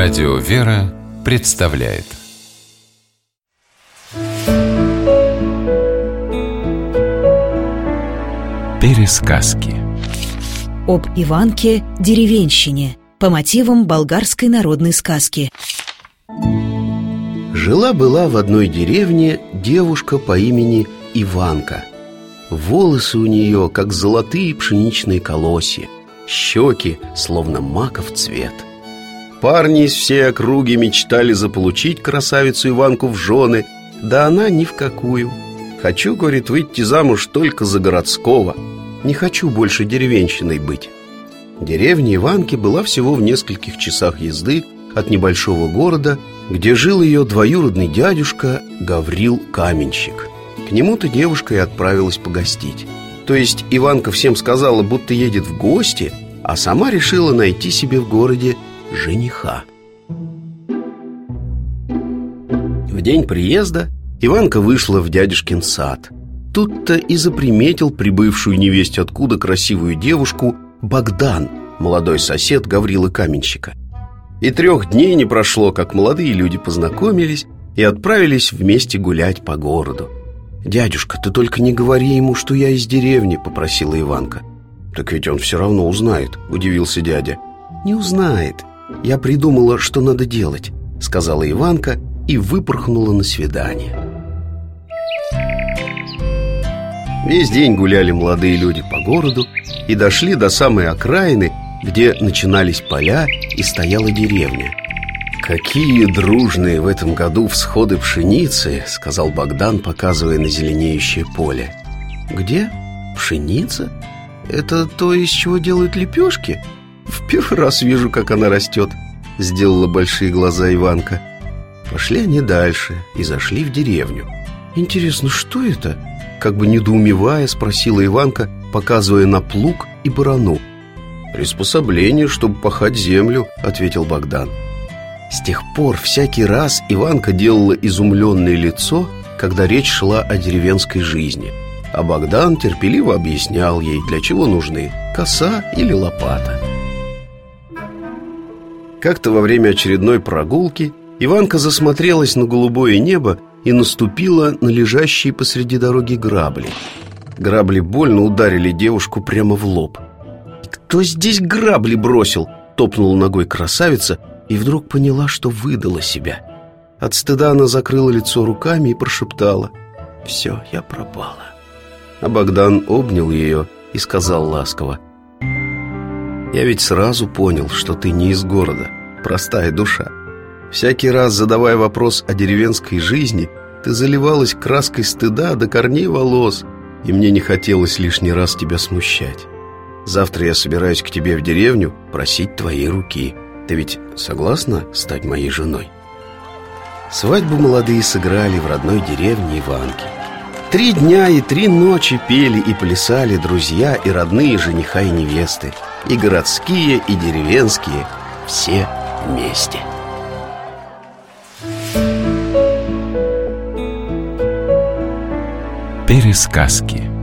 Радио «Вера» представляет. Пересказки. Об Иванке деревенщине По мотивам болгарской народной сказки. Жила-была в одной деревне девушка по имени Иванка. Волосы у нее, как золотые пшеничные колосья Щеки, словно маков цвет Парни из всей округи мечтали заполучить красавицу Иванку в жены Да она ни в какую Хочу, говорит, выйти замуж только за городского Не хочу больше деревенщиной быть Деревня Иванки была всего в нескольких часах езды от небольшого города, где жил ее двоюродный дядюшка Гаврил Каменщик. К нему-то девушка и отправилась погостить. То есть Иванка всем сказала, будто едет в гости, а сама решила найти себе в городе жениха. В день приезда Иванка вышла в дядюшкин сад. Тут-то и заприметил прибывшую невесть откуда красивую девушку Богдан, молодой сосед Гаврилы Каменщика. И трех дней не прошло, как молодые люди познакомились и отправились вместе гулять по городу. «Дядюшка, ты только не говори ему, что я из деревни», — попросила Иванка. «Так ведь он все равно узнает», — удивился дядя. «Не узнает. Я придумала, что надо делать», — сказала Иванка и выпорхнула на свидание. Весь день гуляли молодые люди по городу и дошли до самой окраины, где начинались поля и стояла деревня. «Какие дружные в этом году всходы пшеницы!» — сказал Богдан, показывая на зеленеющее поле. «Где? Пшеница? Это то, из чего делают лепешки? В первый раз вижу, как она растет!» — сделала большие глаза Иванка. Пошли они дальше и зашли в деревню. «Интересно, что это?» Как бы недоумевая, спросила Иванка, показывая на плуг и барану. «Приспособление, чтобы пахать землю», — ответил Богдан. С тех пор всякий раз Иванка делала изумленное лицо, когда речь шла о деревенской жизни. А Богдан терпеливо объяснял ей, для чего нужны коса или лопата. Как-то во время очередной прогулки Иванка засмотрелась на голубое небо и наступила на лежащие посреди дороги грабли. Грабли больно ударили девушку прямо в лоб. «Кто здесь грабли бросил?» – топнула ногой красавица и вдруг поняла, что выдала себя. От стыда она закрыла лицо руками и прошептала «Все, я пропала». А Богдан обнял ее и сказал ласково «Я ведь сразу понял, что ты не из города, простая душа. Всякий раз, задавая вопрос о деревенской жизни, ты заливалась краской стыда до корней волос, и мне не хотелось лишний раз тебя смущать. Завтра я собираюсь к тебе в деревню просить твоей руки. Ты ведь согласна стать моей женой?» Свадьбу молодые сыграли в родной деревне Иванки. Три дня и три ночи пели и плясали друзья и родные жениха и невесты, и городские, и деревенские, все вместе. Пересказки